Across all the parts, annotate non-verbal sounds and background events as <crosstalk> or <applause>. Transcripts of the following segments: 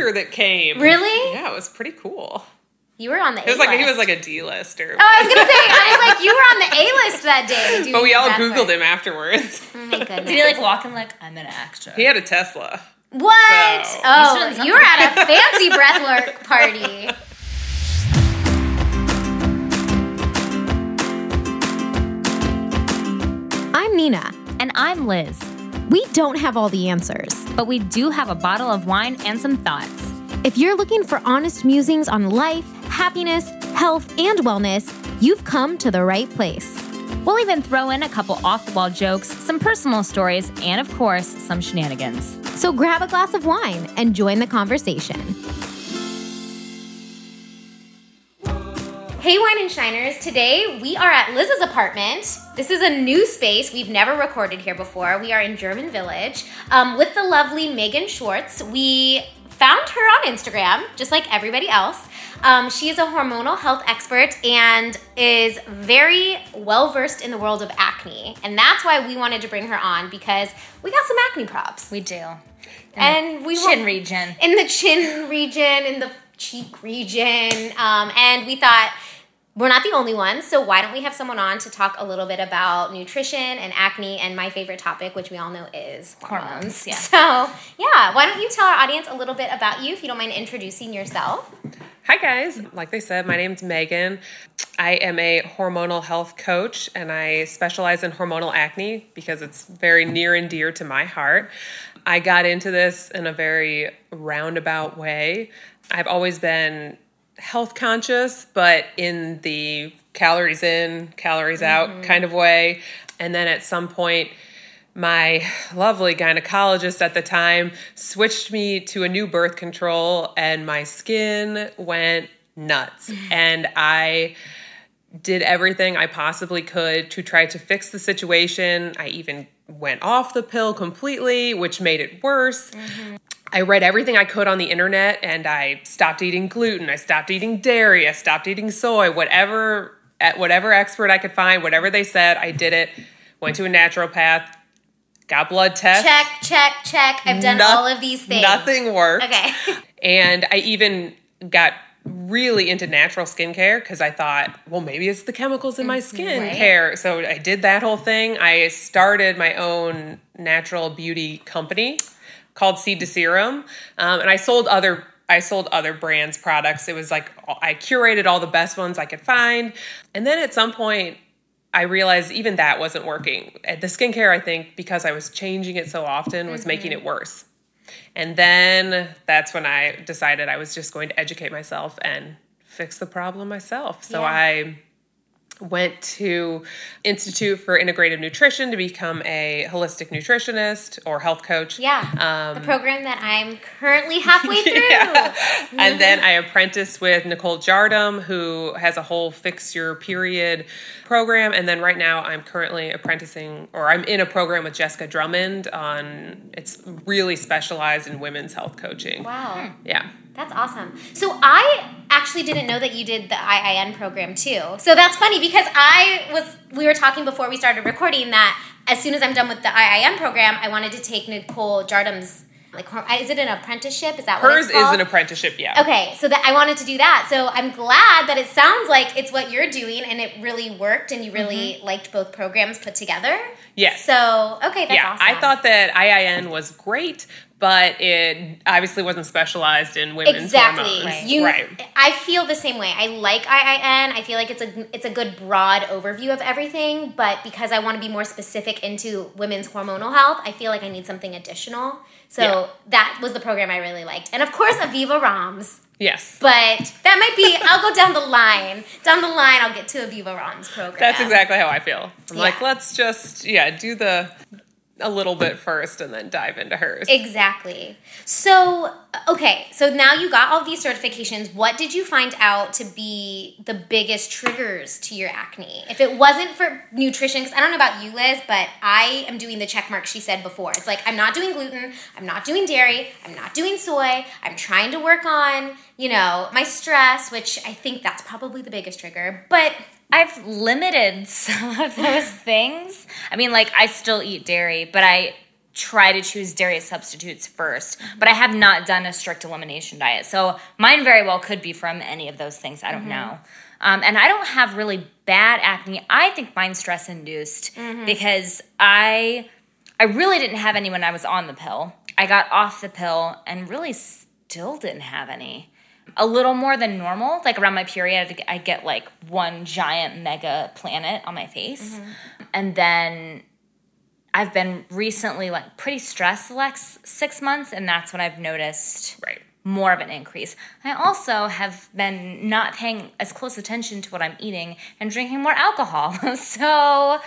actor that came. Really? Yeah, it was pretty cool. You were on the It was A-list. like he was like a D-lister. Oh, I was gonna say, I was like, you were on the A list that day. <laughs> doing but we all Googled work. him afterwards. Oh my <laughs> goodness. Did he like walk in like I'm an actor? He had a Tesla. What? So- Oh, you were at a fancy <laughs> breathwork party. I'm Nina. And I'm Liz. We don't have all the answers. But we do have a bottle of wine and some thoughts. If you're looking for honest musings on life, happiness, health, and wellness, you've come to the right place. We'll even throw in a couple off the wall jokes, some personal stories, and of course, some shenanigans. So grab a glass of wine and join the conversation. Hey, Wine and Shiners. Today we are at Liz's apartment. This is a new space. We've never recorded here before. We are in German Village um, with the lovely Megan Schwartz. We found her on Instagram, just like everybody else. Um, she is a hormonal health expert and is very well versed in the world of acne. And that's why we wanted to bring her on because we got some acne props. We do. and we Chin region. in the chin region, in the cheek region. Um, and we thought we're not the only ones, so why don't we have someone on to talk a little bit about nutrition and acne and my favorite topic, which we all know is hormones. Hormones, yeah. So, yeah, why don't you tell our audience a little bit about you if you don't mind introducing yourself? Hi guys. Like they said, my name's Megan. I am a hormonal health coach and I specialize in hormonal acne because it's very near and dear to my heart. I got into this in a very roundabout way. I've always been health conscious, but in the calories in, calories out mm-hmm. kind of way. And then at some point, my lovely gynecologist at the time switched me to a new birth control, and my skin went nuts. <laughs> and I did everything I possibly could to try to fix the situation. I even went off the pill completely, which made it worse. Mm-hmm. I read everything I could on the internet and I stopped eating gluten, I stopped eating dairy, I stopped eating soy, whatever at whatever expert I could find, whatever they said, I did it. Went to a naturopath, got blood tests. Check, check, check. I've done Noth- all of these things. Nothing worked. Okay. <laughs> And I even got really into natural skincare because I thought, well, maybe it's the chemicals in my mm, skincare. So I did that whole thing. I started my own natural beauty company called Seed to Serum, um, and I sold other. I sold other brands' products. It was like I curated all the best ones I could find, and then at some point, I realized even that wasn't working. The skincare, I think, because I was changing it so often, was making it worse. And then that's when I decided I was just going to educate myself and fix the problem myself. So Yeah. I went to Institute for Integrative Nutrition to become a holistic nutritionist or health coach. Yeah. the um, program that I'm currently halfway <laughs> through. Yeah. And then I apprenticed with Nicole Jardim, who has a whole fix your period program. And then right now I'm currently apprenticing, or I'm in a program with Jessica Drummond on, it's really specialized in women's health coaching. Wow. Yeah. That's awesome. So I actually didn't know that you did the IIN program too. So that's funny because I was we were talking before we started recording that as soon as I'm done with the IIN program, I wanted to take Nicole Jardim's like is it an apprenticeship? Is that what Hers is an apprenticeship, yeah. Okay, so that I wanted to do that. So I'm glad that it sounds like it's what you're doing and it really worked and you really mm-hmm. liked both programs put together. Yes. So okay, that's yeah, awesome. I thought that IIN was great, but it obviously wasn't specialized in women's exactly hormones. you right. i feel the same way i like iin i feel like it's a it's a good broad overview of everything but because i want to be more specific into women's hormonal health i feel like i need something additional so Yeah. that was the program i really liked and of course Aviva Romm's Yes. but that might be i'll go down the line down the line i'll get to Aviva Romm's program That's exactly how I feel. I'm like, let's just yeah, do the a little bit first and then dive into hers. Exactly. So, okay, so now you got all these certifications. What did you find out to be the biggest triggers to your acne? If it wasn't for nutrition, because I don't know about you, Liz, but I am doing the check mark she said before. It's like, I'm not doing gluten, I'm not doing dairy, I'm not doing soy, I'm trying to work on, you know, my stress, which I think that's probably the biggest trigger. But I've limited <laughs> some of those things. I mean, like I still eat dairy, but I try to choose dairy substitutes first, but I have not done a strict elimination diet. So mine very well could be from any of those things. I don't know. Um, and I don't have really bad acne. I think mine's stress induced because I I really didn't have any when I was on the pill. I got off the pill and really still didn't have any. A little more than normal. Like around my period, I get like one giant mega planet on my face. And then I've been recently like pretty stressed the last six months, and that's when I've noticed Right. more of an increase. I also have been not paying as close attention to what I'm eating and drinking more alcohol. <laughs> so,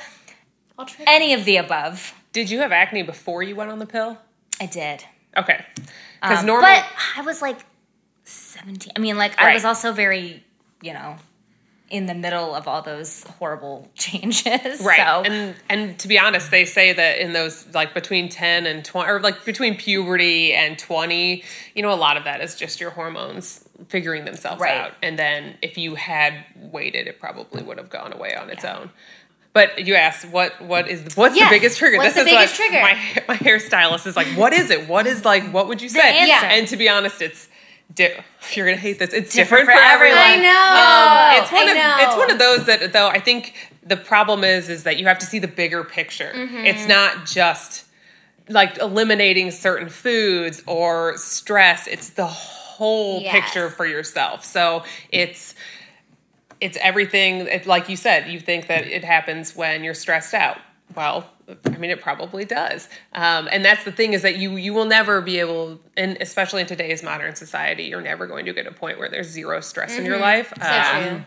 any of the above. Did you have acne before you went on the pill? I did. Okay. Because Um, normally, But I was like 17. I mean, like, I was also very, you know, in the middle of all those horrible <laughs> changes. right So, and and to be honest they say that in those like between 10 and 20 or like between puberty and 20 you know a lot of that is just your hormones figuring themselves Right. out and then if you had waited it probably would have gone away on its own but you asked what what is the, what's Yes. the biggest trigger What's this the is biggest trigger? my <laughs> my hairstylist is like what is it what is like what would you say and to be honest it's di- <laughs> you're gonna hate this it's Different different, for for everyone, everyone. I know. um, it's one I of know. it's one of those that though I think the problem is is that you have to see the bigger picture. Mm-hmm. It's not just like eliminating certain foods or stress. It's the whole Yes. picture for yourself. So it's it's everything it, like you said you think that it happens when you're stressed out well i mean it probably does. Um, and that's the thing is that you you will never be able and especially in today's modern society you're never going to get a point where there's zero stress in your life. So Um,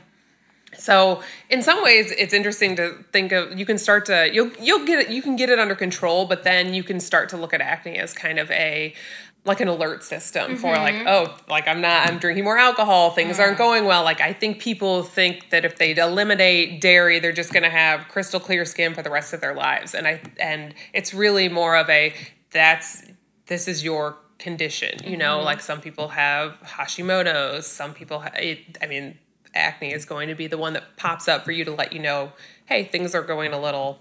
so in some ways it's interesting to think of you can start to you'll you'll get it you can get it under control but then you can start to look at acne as kind of a like an alert system for like mm-hmm. oh like i'm not i'm drinking more alcohol things aren't mm. going well. Like i think people think that if they eliminate dairy they're just going to have crystal clear skin for the rest of their lives. And i and it's really more of a that's this is your condition you know? Mm-hmm. Like some people have hashimoto's some people ha- it, i mean acne is going to be the one that pops up for you to let you know hey things are going a little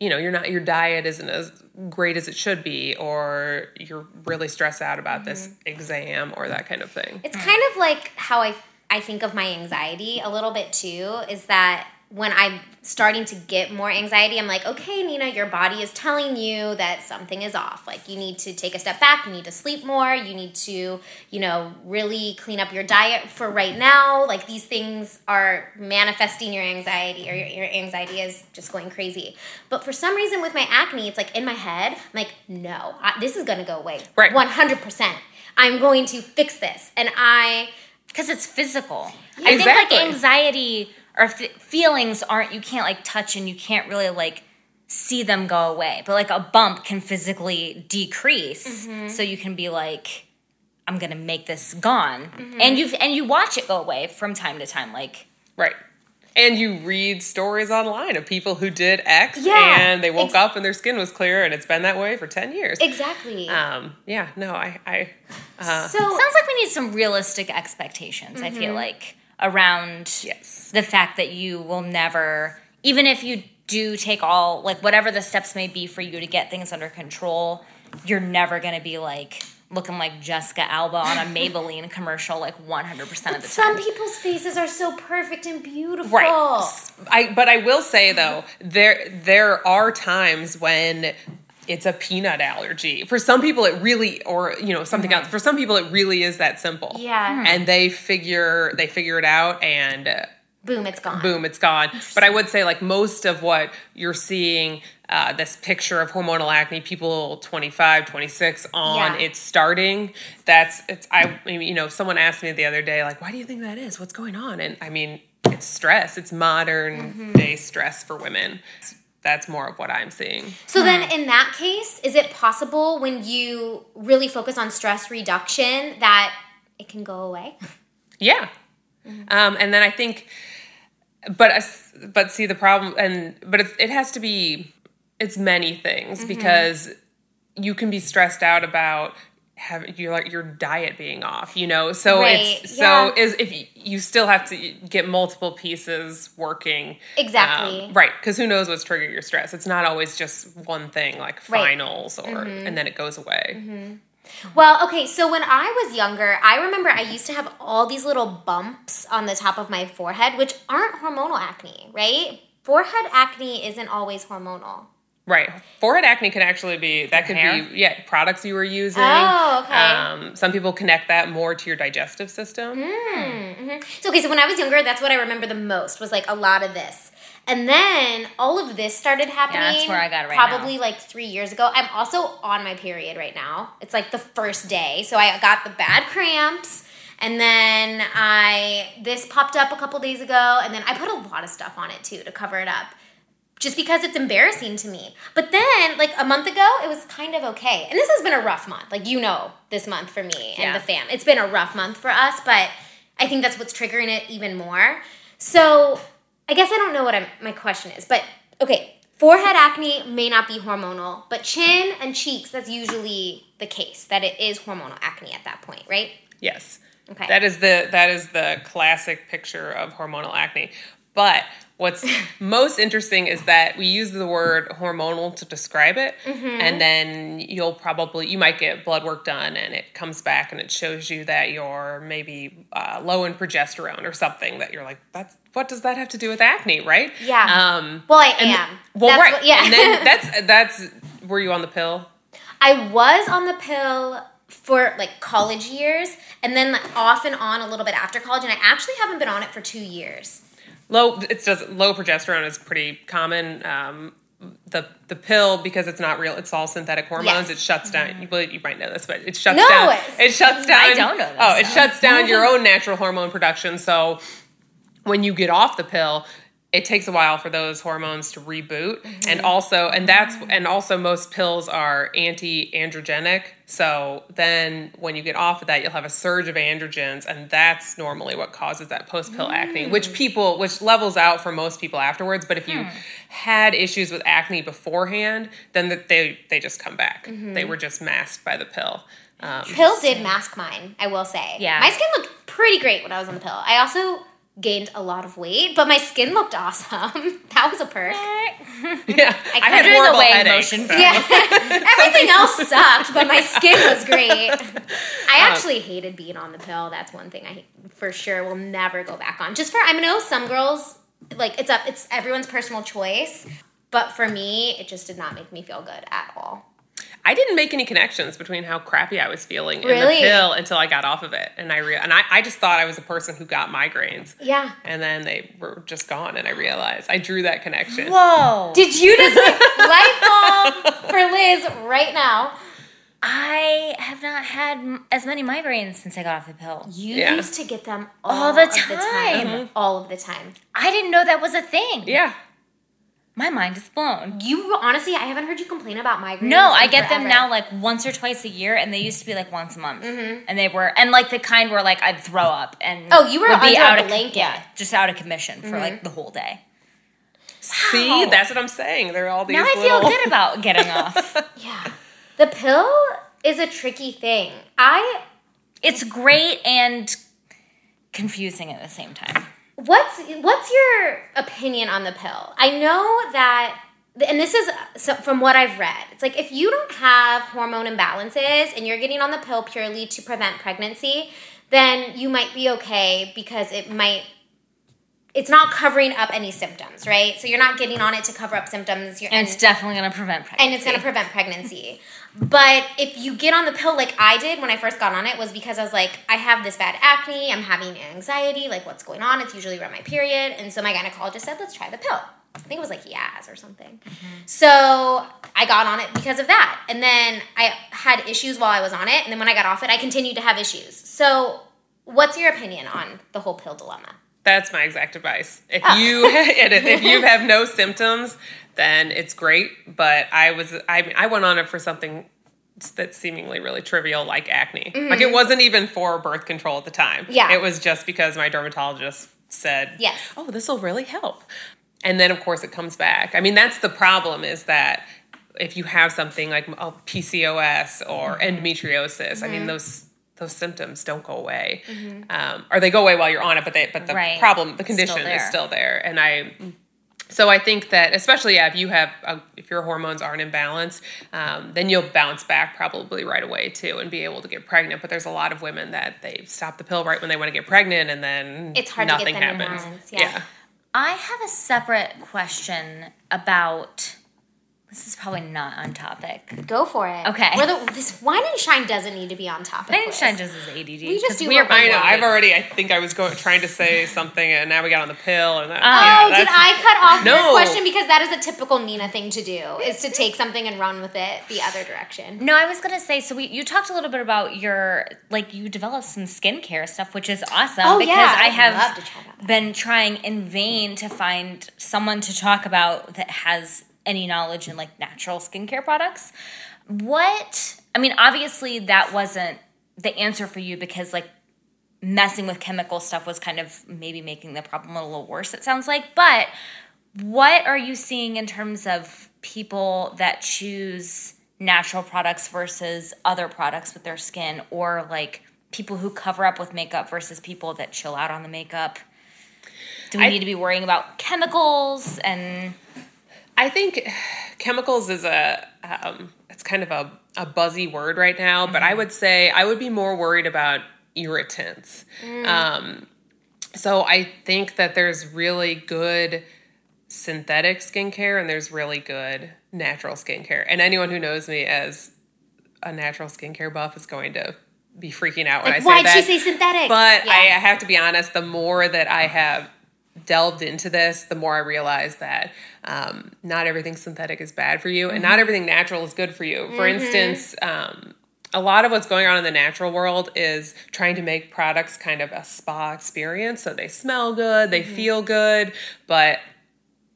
you know you're not your diet isn't as great as it should be or you're really stressed out about this mm-hmm. exam or that kind of thing. It's kind of like how I I think of my anxiety a little bit too is that when I'm starting to get more anxiety, I'm like, okay, Nina, your body is telling you that something is off. Like, you need to take a step back. You need to sleep more. You need to, you know, really clean up your diet for right now. Like, these things are manifesting your anxiety, or your, your anxiety is just going crazy. But for some reason, with my acne, it's like in my head, I'm like, no, I, this is going to go away. Right. 100%. I'm going to fix this. And I, because it's physical. I think like anxiety or f- feelings aren't you can't like touch and you can't really like see them go away. But like a bump can physically decrease, so you can be like, I'm gonna make this gone, and you and you watch it go away from time to time. Like right and you read stories online of people who did x Yeah. and they woke Ex- up and their skin was clear and it's been that way for 10 years exactly. um yeah no i i uh, so, sounds like we need some realistic expectations. I feel like around yes the fact that you will never even if you do take all like whatever the steps may be for you to get things under control you're never going to be like looking like Jessica Alba on a <laughs> Maybelline commercial like 100% of the time. some people's faces are so perfect and beautiful. Right. I but I will say though, there there are times when it's a peanut allergy. For some people it really or you know, something else. For some people it really is that simple. Yeah. And they figure they figure it out and uh, Boom, it's gone. boom, it's gone. But I would say like most of what you're seeing uh, this picture of hormonal acne, people 25, 26 on, Yeah. it's starting. That's it's. I, I mean, you know, someone asked me the other day, like, why do you think that is? What's going on? And I mean, it's stress. It's modern Mm-hmm. day stress for women. That's more of what I'm seeing. So then, hmm. in that case, is it possible when you really focus on stress reduction that it can go away? Yeah. Mm-hmm. Um, and then I think, but us- but see the problem, and but it, it has to be, it's many things mm-hmm. because you can be stressed out about have your like your diet being off, you know. So Right, it's yeah. so is if you, you still have to get multiple pieces working Exactly. um, right? Because who knows what's triggering your stress? It's not always just one thing like Right. Mm-hmm. finals or and then it goes away. Well, okay, so when I was younger, I remember I used to have all these little bumps on the top of my forehead, which aren't hormonal acne, right? Forehead acne isn't always hormonal. Right. Forehead acne can actually be that could Hair? be yeah products you were using. Oh, okay. Um, some people connect that more to your digestive system. Mm. So okay, so when I was younger, that's what I remember the most was like a lot of this. And then all of this started happening. that's where I got it right Probably like three years ago. I'm also on my period right now. It's like the first day, so I got the bad cramps, and then I this popped up a couple days ago, and then I put a lot of stuff on it too to cover it up, just because it's embarrassing to me. But then, like a month ago, it was kind of okay. And this has been a rough month, like you know, this month for me and Yeah. the fam. It's been a rough month for us, but I think that's what's triggering it even more. So I guess I don't know what I'm, my question is, but okay, forehead acne may not be hormonal, but chin and cheeks, that's usually the case, that it is hormonal acne at that point, right? Yes. Okay. That is the that is the classic picture of hormonal acne. But what's most interesting is that we use the word hormonal to describe it, Mm-hmm. and then you'll probably you might get blood work done, and it comes back and it shows you that you're maybe uh, low in progesterone or something. That you're like, that's what does that have to do with acne, right? Yeah. Um, well, I and am. well, That's right. what- yeah. And then <laughs> that's that's were you on the pill? I was on the pill for like college years and then like, off and on a little bit after college, and I actually haven't been on it for two years. Low it's just low progesterone is pretty common. Um, the the pill because it's not real. It's all synthetic hormones. Yes. Mm-hmm. It shuts down. You, well, you might know this, but it shuts No, down. It shuts down. I don't know this Oh, it shuts down your <laughs> own natural hormone production. So when you get off the pill, it takes a while for those hormones to reboot, Mm-hmm. and also and that's and also most pills are anti-androgenic. So then when you get off of that, you'll have a surge of androgens, and that's normally what causes that post-pill acne, Mm. which people which levels out for most people afterwards. But if you Hmm. had issues with acne beforehand, then that they they just come back. Mm-hmm. They were just masked by the pill. Um, Pill did mask mine, I will say. Yeah. My skin looked pretty great when I was on the pill. I also gained a lot of weight, but my skin looked awesome. <laughs> that was a perk. yeah, <laughs> I, had doing the horrible weighing headaches. motion. <laughs> so- Yeah. Everything else sucked, but my skin was great. I um, actually hated being on the pill. That's one thing I for sure will never go back on. Just for I know some girls like it's up it's everyone's personal choice, but for me it just did not make me feel good at all. I didn't make any connections between how crappy I was feeling and Really? the pill until I got off of it, and I rea- and I, I just thought I was a person who got migraines, Yeah. and then they were just gone, and I realized I drew that connection. Whoa. <laughs> Did you just <laughs> light bulb for Liz right now? I have not had m- as many migraines since I got off the pill. You Yeah. used to get them all, All the of the time. time. Mm-hmm. All of the time. I didn't know that was a thing. Yeah, My mind is blown. You honestly, I haven't heard you complain about migraines. No, I in get them now like once or twice a year, and they used to be like once a month. Mm-hmm. And they were, and like the kind where like I'd throw up and Oh, you were would be under a out of blanket. yeah, just out of commission for like mm-hmm. the whole day. see, that's what I'm saying. They're all these Now I feel good about getting off. <laughs> Yeah. The pill is a tricky thing. I It's great and confusing at the same time. What's what's your opinion on the pill? I know that and this is so from what I've read. It's like if you don't have hormone imbalances and you're getting on the pill purely to prevent pregnancy, then you might be okay because it might it's not covering up any symptoms, right? So you're not getting on it to cover up symptoms. You're, And it's definitely going to prevent pregnancy. and it's going to prevent pregnancy. But if you get on the pill like I did when I first got on it was because I was like I have this bad acne, I'm having anxiety, like what's going on? It's usually around my period, and so my gynecologist said, "Let's try the pill." I think it was like Yaz or something. Mm-hmm. So I got on it because of that, and then I had issues while I was on it, and then when I got off it, I continued to have issues. So, what's your opinion on the whole pill dilemma? That's my exact advice. If Oh. you <laughs> if you have no symptoms, then it's great. But I was I I went on it for something that's seemingly really trivial, like acne. Like it wasn't even for birth control at the time. Mm-hmm. Yeah. it was just because my dermatologist said, Yes. oh, this will really help." And then of course it comes back. I mean, that's the problem is that if you have something like a PCOS or Mm-hmm. endometriosis, I mean those those symptoms don't go away, um, or they go away while you're on it, but they but the Right. problem, the Still condition is still there, and I. So I think that, especially yeah, if you have, uh, if your hormones aren't in balance, um, then you'll bounce back probably right away too, and be able to get pregnant. But there's a lot of women that they stop the pill right when they want to get pregnant, and then It's hard to get nothing them in happens. balance, yeah. I have a separate question about. This is probably not on topic. Go for it. Okay. We're the, this wine and shine doesn't need to be on topic. I think Liz. Shine just is ADD. We just 'cause do we are what I know. I've already. I think I was going trying to say something, and now we got on the pill, and that, Oh, oh yeah, did I cut off your No. question? Because that is a typical Nina thing to do, is to take something and run with it the other direction. No, I was gonna say. So we, you talked a little bit about your like you developed some skincare stuff, which is awesome. Oh, because yeah, I I'd have love to chat that. been trying in vain to find someone to talk about that has any knowledge in like natural skincare products. What I mean, obviously that wasn't the answer for you because like messing with chemical stuff was kind of maybe making the problem a little worse. It sounds like, but what are you seeing in terms of people that choose natural products versus other products with their skin or like people who cover up with makeup versus people that chill out on the makeup do we I- need to be worrying about chemicals and I think chemicals is a um, it's kind of a, a buzzy word right now, but I would say I would be more worried about irritants. Um, so I think that there's really good synthetic skincare and there's really good natural skincare. And anyone who knows me as a natural skincare buff is going to be freaking out when Like, I say why'd that. she say synthetic? But Yeah. I have to be honest, the more that I have delved into this, the more I realized that um, not everything synthetic is bad for you, and Mm-hmm. not everything natural is good for you. For instance, um, a lot of what's going on in the natural world is trying to make products kind of a spa experience, so they smell good, they Mm-hmm. feel good, but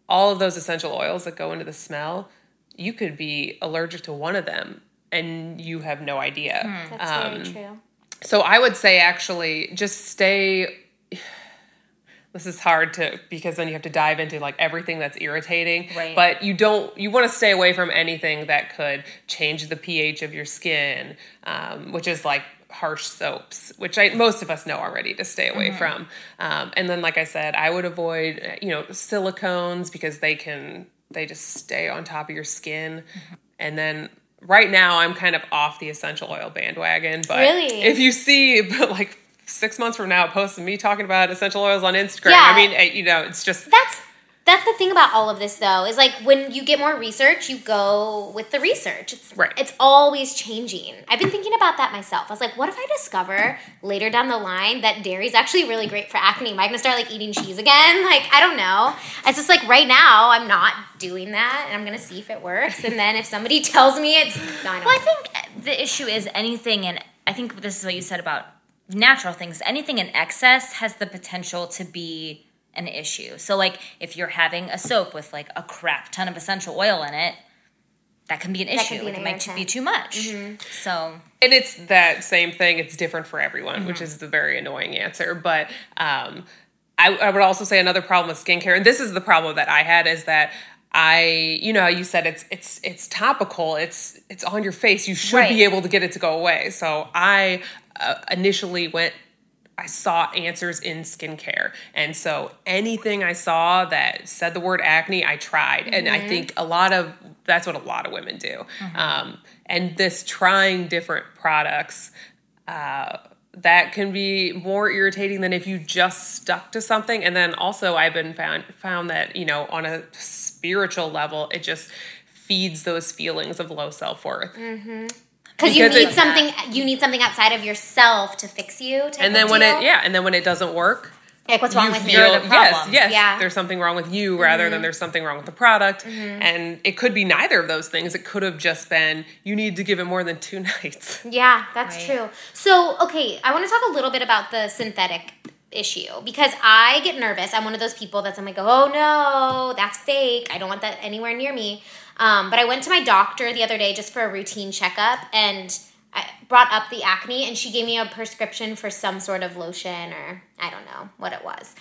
all of those essential oils that go into the smell, you could be allergic to one of them and you have no idea. Hmm. That's Um, very true. so I would say actually just stay. This is hard to because then you have to dive into like everything that's irritating. Right. But you don't. You want to stay away from anything that could change the pH of your skin, um, which is like harsh soaps, which I, most of us know already to stay away from. Um, and then, like I said, I would avoid uh, you know silicones because they can they just stay on top of your skin. And then right now, I'm kind of off the essential oil bandwagon. But Really? if you see <laughs> but like six months from now, a post me talking about essential oils on Instagram, Yeah. I mean, eh, you know, it's just That's that's the thing about all of this though is like when you get more research you go with the research. It's Right. it's always changing. I've been thinking about that myself. I was like what if i discover later down the line that dairy's actually really great for acne? Am i gonna start like eating cheese again? <laughs> Like i don't know. It's just like right now i'm not doing that and i'm gonna see if it works and then if somebody <laughs> tells me it's I don't Well, I think the issue is anything, and I think this is what you said about natural things. Anything in excess has the potential to be an issue. So, like, if you're having a soap with like a crap ton of essential oil in it, that can be an That issue. be Like, an it might irritant. be too much. So, and it's that same thing. It's different for everyone, Mm-hmm. which is the very annoying answer. But um, I, I would also say another problem with skincare, and this is the problem that I had, is that I, you know, you said it's it's it's topical. It's it's on your face. You should Right. be able to get it to go away. So I uh, initially went. I sought answers in skincare. And so anything I saw that said the word acne, I tried. And I think a lot of that's what a lot of women do. Um, and this trying different products, uh, that can be more irritating than if you just stuck to something. And then also, I've been found found that you know on a spiritual level, it just feeds those feelings of low self worth. Mm-hmm. because you need something you need something outside of yourself to fix you And then when deal. it yeah, and then when it doesn't work, like what's wrong you with feel the yes, problem. yes, Yeah. there's something wrong with you rather than there's something wrong with the product. And it could be neither of those things. It could have just been you need to give it more than two <laughs> nights. Yeah, that's Right. true. So, okay, I want to talk a little bit about the synthetic issue because I get nervous. I'm one of those people that's I'm like, oh no, that's fake. I don't want that anywhere near me. Um, but I went to my doctor the other day just for a routine checkup and I brought up the acne and she gave me a prescription for some sort of lotion or I don't know what it was.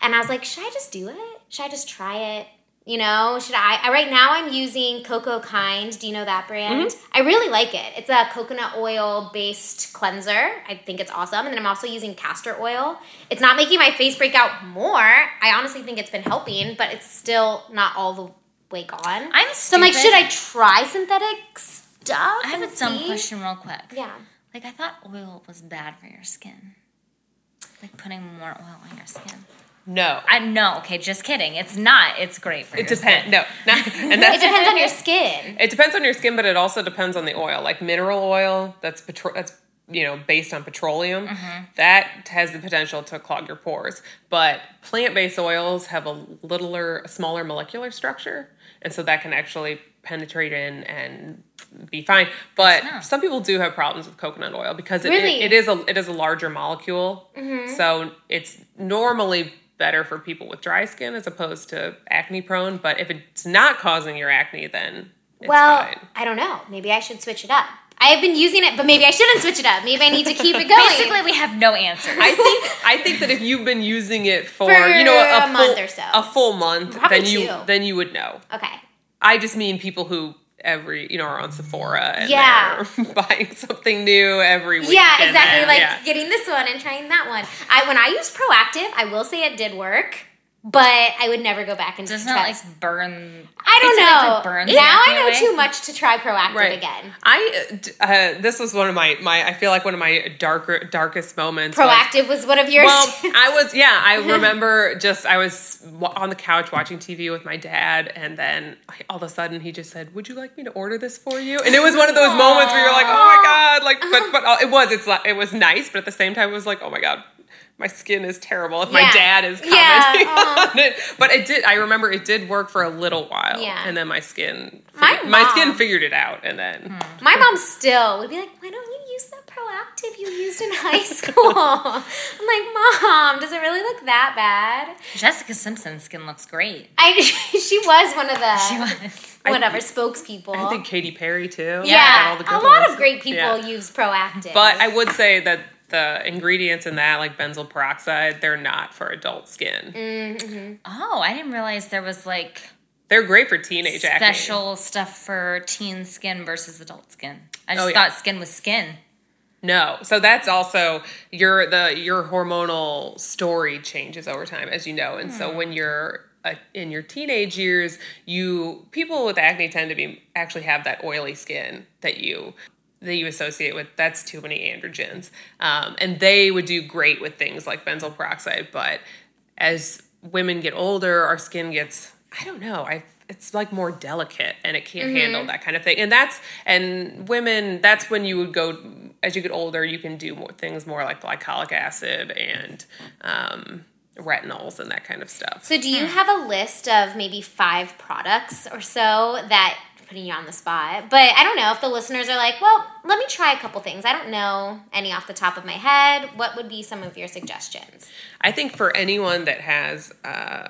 And I was like, should I just do it? Should I just try it? You know, should I, I? Right now, I'm using Coco Kind. Do you know that brand? Mm-hmm. I really like it. It's a coconut oil based cleanser. I think it's awesome. And then I'm also using castor oil. It's not making my face break out more. I honestly think it's been helping, but it's still not all the way gone. I'm so I'm like, should I try synthetic stuff? I have a dumb see? question real quick. Yeah. Like I thought oil was bad for your skin. Like putting more oil on your skin. No. I know. Okay, just kidding. It's not. It's great for It depends. No, not, <laughs> and <laughs> It depends on your skin. It depends on your skin, but it also depends on the oil. Like mineral oil, that's petro- that's you know based on petroleum, Mm-hmm. that has the potential to clog your pores. But plant-based oils have a littler, smaller molecular structure, and so that can actually penetrate in and be fine. But Yeah. some people do have problems with coconut oil because it, Really? it, it is a it is a larger molecule, Mm-hmm. so it's normally better for people with dry skin as opposed to acne prone. But if it's not causing your acne, then it's well, fine. I don't know. Maybe I should switch it up. I have been using it, but maybe I shouldn't switch it up. Maybe I need to keep it going. Basically, we have no answers. I think <laughs> I think that if you've been using it for, For you know a, a full, month or so. a full month, Probably then you two. then you would know. okay. I just mean people who every you know are on Sephora and Yeah. <laughs> buying something new every week. Yeah, exactly. then- Like yeah. getting this one and trying that one. I when I used Proactiv, I will say it did work, but I would never go back and Doesn't try. it like burn? I don't Doesn't it, like, know. burn now I know away? too much to try Proactiv right again. I uh, this was one of my my I feel like one of my darker darkest moments. Proactiv was one of yours. Well, <laughs> I was yeah. I remember just I was on the couch watching TV with my dad, and then all of a sudden he just said, "Would you like me to order this for you?" And it was one of those moments where you're like, "Oh my god!" Like, but but uh, it was it's it was nice, but at the same time it was like, "Oh my god." My skin is terrible. If my dad is commenting Yeah, uh-huh. on it, but it did. I remember it did work for a little while, Yeah. and then my skin, My figured- my skin figured it out, and then My mom still would be like, "Why don't you use that Proactiv you used in high <laughs> school?" I'm like, "Mom, does it really look that bad?" Jessica Simpson's skin looks great. I <laughs> she was one of the She was. whatever spokespeople. I think Katy Perry too. yeah, all the a lot ones. of great people Yeah. use Proactive. But I would say that the ingredients in that, like benzoyl peroxide, they're not for adult skin. Mm. Oh, I didn't realize there was like They're great for teenage acne. special stuff for teen skin versus adult skin. I just Oh, yeah. thought skin was skin. No, so that's also your the your hormonal story changes over time, as you know, and so when you're uh, in your teenage years, you people with acne tend to be actually have that oily skin that you that you associate with that's too many androgens, um, and they would do great with things like benzoyl peroxide, but as women get older, our skin gets I don't know I. It's like more delicate and it can't handle that kind of thing. And that's and women that's when you would go as you get older you can do more things more like glycolic acid and um, retinols and that kind of stuff. So, do you have a list of maybe five products or so that putting you on the spot? But I don't know if the listeners are like, well, let me try a couple things. I don't know any off the top of my head. What would be some of your suggestions? I think for anyone that has uh,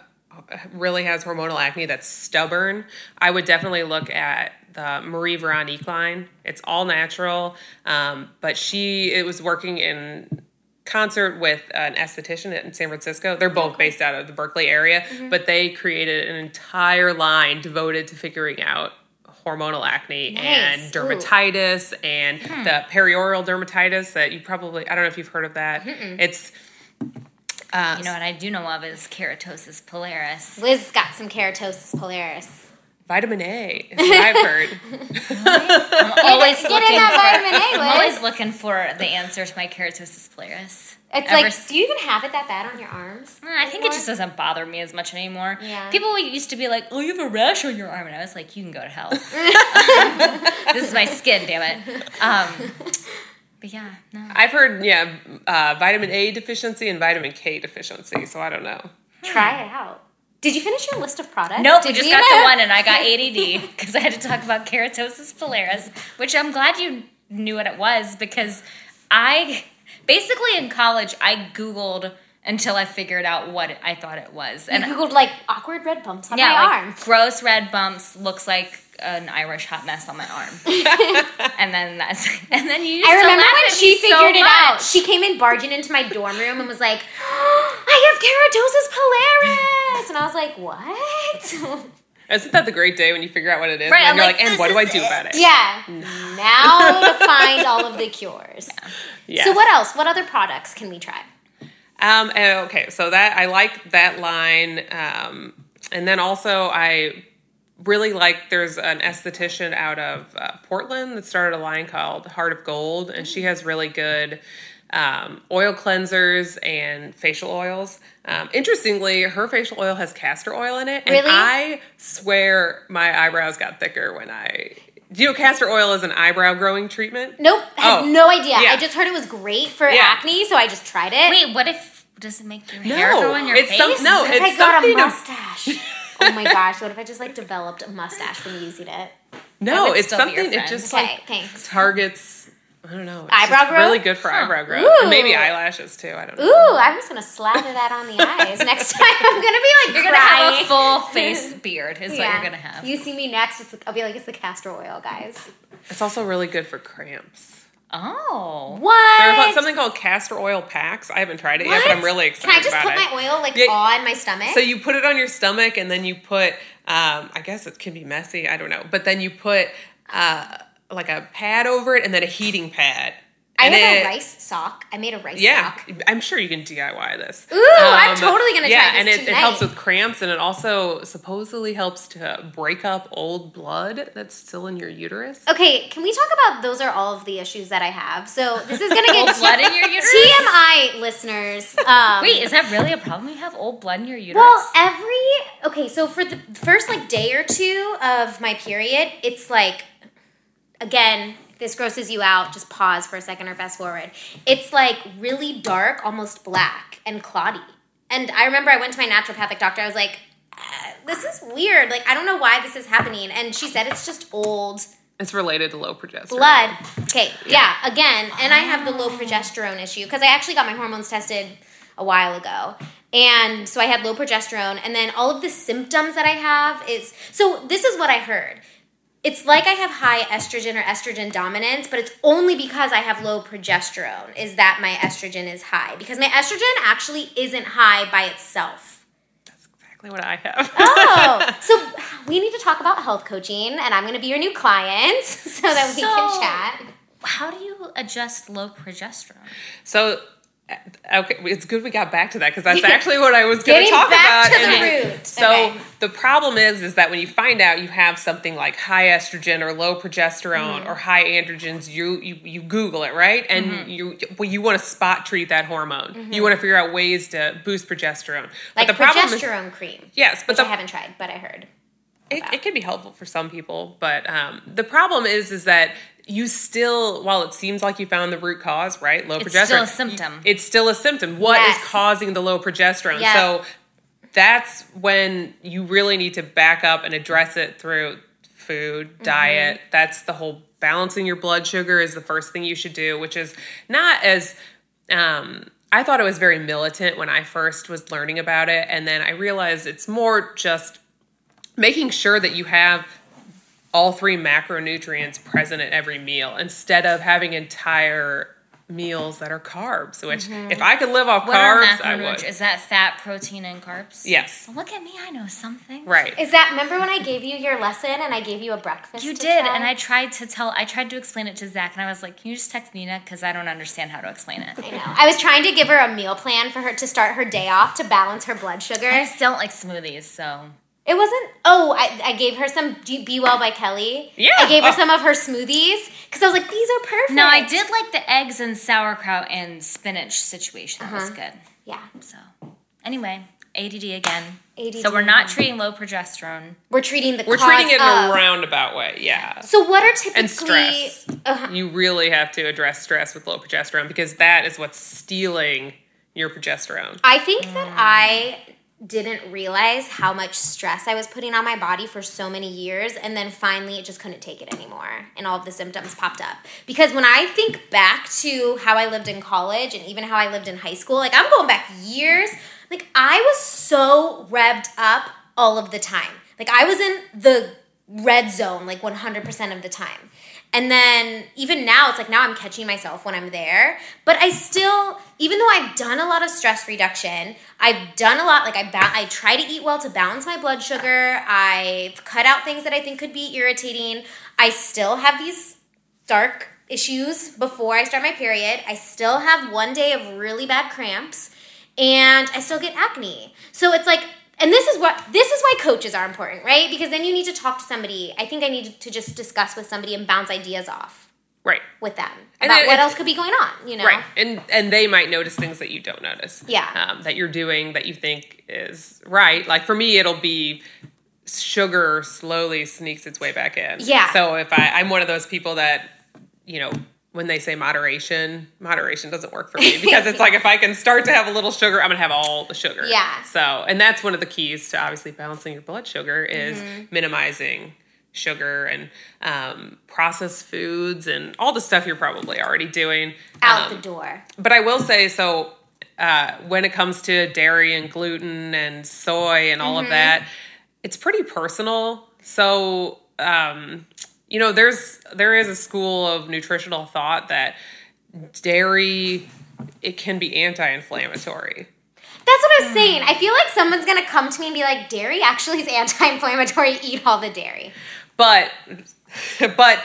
really has hormonal acne that's stubborn, I would definitely look at the Marie Veronique line. It's all natural, um, but she it was working in concert with an esthetician in San Francisco. They're both based out of the Berkeley area, but they created an entire line devoted to figuring out hormonal acne Nice. and Ooh. dermatitis and the perioral dermatitis that you probably I don't know if you've heard of that. It's uh, You know what I do know of is keratosis pilaris. Liz got some keratosis pilaris. vitamin A is what I've <laughs> heard. I'm always Get looking in that vitamin for. A, I'm always looking for the answer to my keratosis pilaris. It's Ever like, s- do you even have it that bad on your arms? Uh, I think it just doesn't bother me as much anymore. Yeah. People used to be like, "Oh, you have a rash on your arm," and I was like, "You can go to hell." <laughs> <laughs> this is my skin, damn it. Um, but yeah, no. I've heard yeah, uh, vitamin A deficiency and vitamin K deficiency. So I don't know. Try it out. Did you finish your list of products? Nope, we just got even- the <laughs> one, and I got ADD because I had to talk about keratosis pilaris, which I'm glad you knew what it was because I basically in college I googled until I figured out what I thought it was, You and googled like awkward red bumps on yeah, my like arm. gross red bumps looks like an Irish hot mess on my arm, <laughs> and then that's <laughs> and then you. I remember when she me so figured it out. She came in barging into my dorm room and was like, oh, <gasps> "I have keratosis pilaris," and I was like, "What?" <laughs> Isn't that the great day when you figure out what it is? Right, and I'm you're like, like, and what do I do it. about it? Yeah. Now to <laughs> find all of the cures. Yes. So what else? What other products can we try? Um, okay, so that I like that line, um, and then also I really like. There's an esthetician out of uh, Portland that started a line called Heart of Gold, and she has really good um, oil cleansers and facial oils. Um, interestingly, her facial oil has castor oil in it, and Really? I swear my eyebrows got thicker when I. Do you know castor oil is an eyebrow growing treatment? Nope, had Oh, no idea. yeah. I just heard it was great for Yeah. acne, so I just tried it. Wait, what if does it make your No, hair grow in your it's face? some- no, what if it's I got a something to- mustache? oh my gosh, what if I just like developed a mustache from using it? No, it's still be your something. It just Okay, like thanks. targets. I don't know. It's Eyebrow growth? Really good for eyebrow growth, Ooh. and maybe eyelashes too. I don't know. Ooh, I'm just gonna slather that on the eyes <laughs> next time. I'm gonna be like You're gonna have a full <laughs> face beard. Is what you're gonna have. You see me next, it's, I'll be like, it's the castor oil, guys. It's also really good for cramps. oh, What? There's something called castor oil packs. I haven't tried it yet, but I'm What? really Can excited I just about put it. my oil like Yeah. on my stomach? So you put it on your stomach, and then you put. Um, I guess it can be messy. I don't know, but then you put uh, like a pad over it, and then a heating pad. I And have it- a rice sock. I made a rice Yeah, sock. I'm sure you can DIY this. Um, Ooh, I'm totally gonna try yeah, this and it, it helps with cramps, and it also supposedly helps to break up old blood that's still in your uterus. Okay, can we talk about those are all of the issues that I have? So this is gonna <laughs> get old blood in your uterus. TMI listeners. Um, Wait, is that really a problem? You have old blood in your uterus? Well, every okay, so for the first like day or two of my period, it's like again, this grosses you out, just pause for a second or fast forward. It's like really dark, almost black and cloddy. And I remember I went to my naturopathic doctor. I was like, uh, "This is weird. Like I don't know why this is happening." And she said it's just old It's related to low progesterone. blood. Okay, yeah, again, and I have the low progesterone issue because I actually got my hormones tested a while ago. And so I had low progesterone, and then all of the symptoms that I have is so this is what I heard. It's like I have high estrogen or estrogen dominance, but it's only because I have low progesterone is that my estrogen is high. Because my estrogen actually isn't high by itself. That's exactly what I have. Oh, <laughs> so we need to talk about health coaching, and I'm going to be your new client <laughs> so that we So- can chat. How do you adjust low progesterone? So, okay, it's good we got back to that because that's actually what I was going to Getting talk back about. to the and- root. So Okay. the problem is, is that when you find out you have something like high estrogen or low progesterone Mm-hmm. or high androgens, you you, you Google it, right? And Mm-hmm. you well, you want to spot treat that hormone. You want to figure out ways to boost progesterone. like but the problem is, progesterone cream, yes, but the I haven't tried, but I heard. it, it can be helpful for some people, but um, the problem is, is that you still, while it seems like you found the root cause, right? Low It's progesterone. It's still a symptom. it's still a symptom. What is Yes. causing the low progesterone? Yeah. So that's when you really need to back up and address it through food, Mm-hmm. diet. That's the whole balancing your blood sugar is the first thing you should do, which is not as um, I thought it was very militant when I first was learning about it, and then I realized it's more just making sure that you have all three macronutrients present at every meal instead of having entire meals that are carbs. Which, mm-hmm. if I could live off What are carbs, I would. Is that fat, protein, and carbs? Yes, Look at me, I know something. right. Is that remember when I gave you your lesson and I gave you a breakfast? You to did, try? and I tried to tell. I tried to explain it to Zach, and I was like, "Can you just text Nina because I don't understand how to explain it." I know. I was trying to give her a meal plan for her to start her day off to balance her blood sugar. I just don't like smoothies, so It wasn't. Oh, I, I gave her some Be Well by Kelly. Yeah. I gave her Oh. some of her smoothies because I was like, these are perfect. no, I did like the eggs and sauerkraut and spinach situation. That was Uh-huh. good. Yeah. So, anyway, ADD again. ADD So we're not treating low progesterone. We're treating the We're cause treating it in of. a roundabout way. Yeah. So what are typically? And stress. Uh, You really have to address stress with low progesterone because that is what's stealing your progesterone. I think that I didn't realize how much stress I was putting on my body for so many years, and then finally it just couldn't take it anymore, and all of the symptoms popped up. Because when I think back to how I lived in college and even how I lived in high school, like I'm going back years, like I was so revved up all of the time. Like I was in the red zone like 100% of the time. And then even now, it's like now I'm catching myself when I'm there. But I still, even though I've done a lot of stress reduction, I've done a lot. Like I, ba- I try to eat well to balance my blood sugar. I've cut out things that I think could be irritating. I still have these dark issues before I start my period. I still have one day of really bad cramps, and I still get acne. So it's like and this is what this is why coaches are important, right? Because then you need to talk to somebody. I think I need to just discuss with somebody and bounce ideas off Right. with them And about it- what else could be going on. You know, Right. And and they might notice things that you don't notice. Yeah. Um, that you're doing that you think is right. Like for me it'll be sugar slowly sneaks its way back in. Yeah. So if I I'm one of those people that, you know, when they say moderation, moderation doesn't work for me <laughs> because it's like if I can start to have a little sugar, I'm gonna have all the sugar. Yeah. So and that's one of the keys to obviously balancing your blood sugar is Mm-hmm. minimizing sugar and um, processed foods and all the stuff you're probably already doing out Um, the door. but I will say so uh, when it comes to dairy and gluten and soy and all of that, it's pretty personal. So um, you know, there's there is a school of nutritional thought that dairy it can be anti-inflammatory. That's what I was saying. I feel like someone's gonna come to me and be like, "Dairy actually is anti-inflammatory. <laughs> Eat all the dairy." But but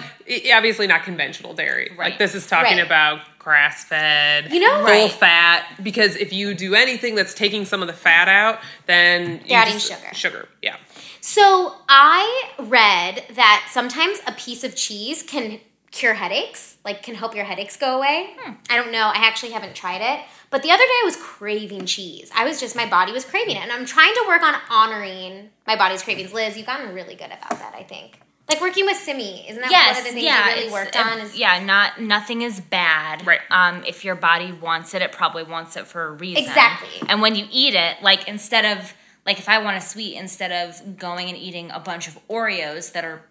obviously not conventional dairy. right. Like this is talking Right. about grass fed, You know- full Right. fat. Because if you do anything that's taking some of the fat out, then you They're adding sugar. Sugar, yeah. So I read that sometimes a piece of cheese can cure headaches, like can help your headaches go away. I don't know. I actually haven't tried it. But the other day I was craving cheese. I was just, my body was craving it. And I'm trying to work on honoring my body's cravings. Liz, you've gotten really good about that, I think. Like working with Simi. Isn't that yes, one of the things yeah, you really worked on? Is yeah, not nothing is bad. Right. Um, if your body wants it, it probably wants it for a reason. Exactly. And when you eat it, like instead of like if I want a sweet, instead of going and eating a bunch of Oreos that are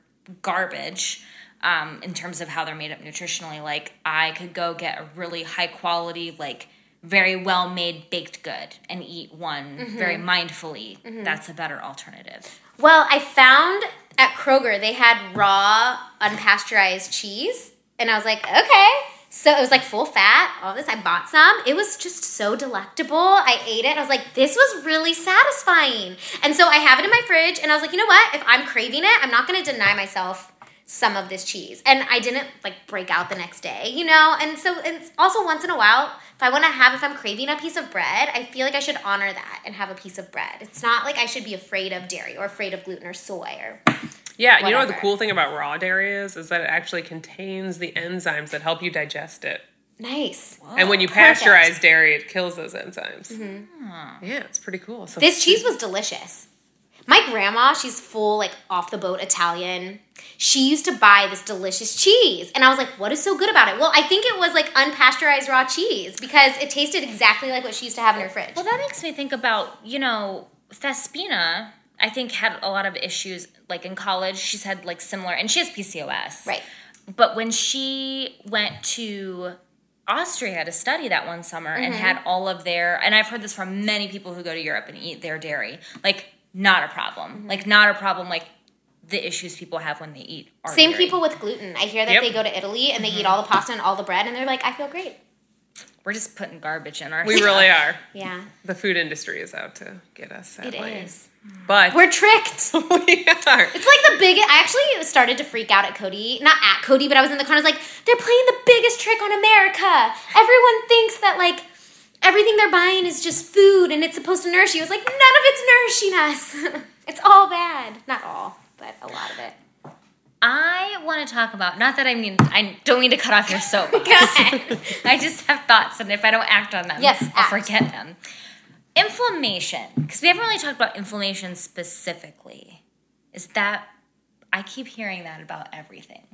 garbage. Um, in terms of how they're made up nutritionally, like I could go get a really high quality, like very well made baked good and eat one Mm-hmm. very mindfully. That's a better alternative. Well, I found at Kroger they had raw, unpasteurized cheese, and I was like, okay. So it was like full fat, all this. I bought some. It was just so delectable. I ate it. I was like, this was really satisfying. And so I have it in my fridge, and I was like, you know what? If I'm craving it, I'm not going to deny myself some of this cheese. And I didn't like break out the next day, you know? And so it's also once in a while, if I want to have, if I'm craving a piece of bread, I feel like I should honor that and have a piece of bread. It's not like I should be afraid of dairy or afraid of gluten or soy or. Yeah, and you know what the cool thing about raw dairy is? Is that it actually contains the enzymes that help you digest it. Nice. and when you perfect. Mm-hmm. pasteurize dairy, it kills those enzymes. Yeah, it's pretty cool. So This cheese was delicious. My grandma, she's full like off the boat Italian. She used to buy this delicious cheese, and I was like, "What is so good about it?" Well, I think it was like unpasteurized raw cheese because it tasted exactly like what she used to have in her fridge. Well, that makes me think about, you know, Thespina, I think had a lot of issues like in college. She's had like similar and she has PCOS. Right. But when she went to Austria to study that one summer and Mm-hmm. had all of their and I've heard this from many people who go to Europe and eat their dairy. Like not a problem. Mm-hmm. Like not a problem like the issues people have when they eat are Same dairy. people with gluten. I hear that Yep. they go to Italy and they eat all the pasta and all the bread, and they're like, "I feel great." We're just putting garbage in our we <laughs> really are. Yeah, The food industry is out to get us. it Sadly. is. But We're tricked. <laughs> we are. It's like the biggest. I actually started to freak out at Cody, not at Cody, but I was in the car. I was like, they're playing the biggest trick on America. Everyone thinks that like everything they're buying is just food and it's supposed to nourish you. It's like none of it's nourishing us. <laughs> it's all bad. Not all, but a lot of it. I want to talk about not that I mean I don't mean to cut off your soapbox. Go ahead. I just have thoughts, and if I don't act on them, Yes, I'll act. forget them. Inflammation, because we haven't really talked about inflammation specifically. Is that I keep hearing that about everything.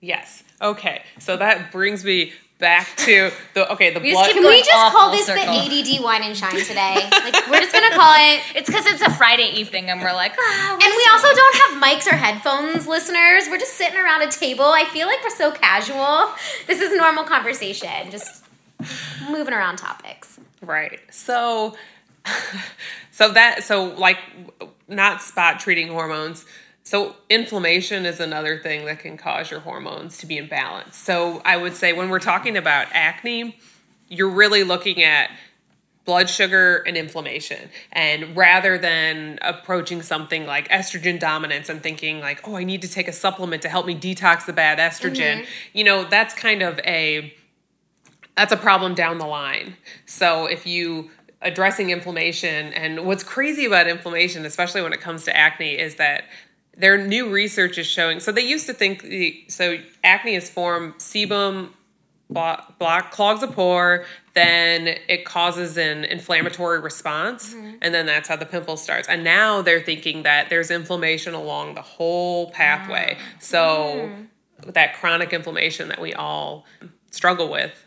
Yes. Okay. So that brings me back to the okay. The We just blood. keep Can we just call this circle. the ADD wine and shine today? Like we're just gonna call it. It's because it's a Friday evening, and we're like, ah, And we also don't have mics or headphones, listeners. We're just sitting around a table. I feel like we're so casual. This is normal conversation, just moving around topics. Right. So, <laughs> so that so like not spot treating hormones. So inflammation is another thing that can cause your hormones to be imbalanced. So I would say when we're talking about acne, you're really looking at blood sugar and inflammation. And rather than approaching something like estrogen dominance and thinking like, "Oh, I need to take a supplement to help me detox the bad estrogen." Mm-hmm. You know, that's kind of a that's a problem down the line. So if you addressing inflammation and what's crazy about inflammation, especially when it comes to acne, is that their new research is showing. So they used to think the so acne is formed sebum block, block clogs a pore, then it causes an inflammatory response, mm-hmm. and then that's how the pimple starts. And now they're thinking that there's inflammation along the whole pathway. Ah. So mm. that chronic inflammation that we all struggle with,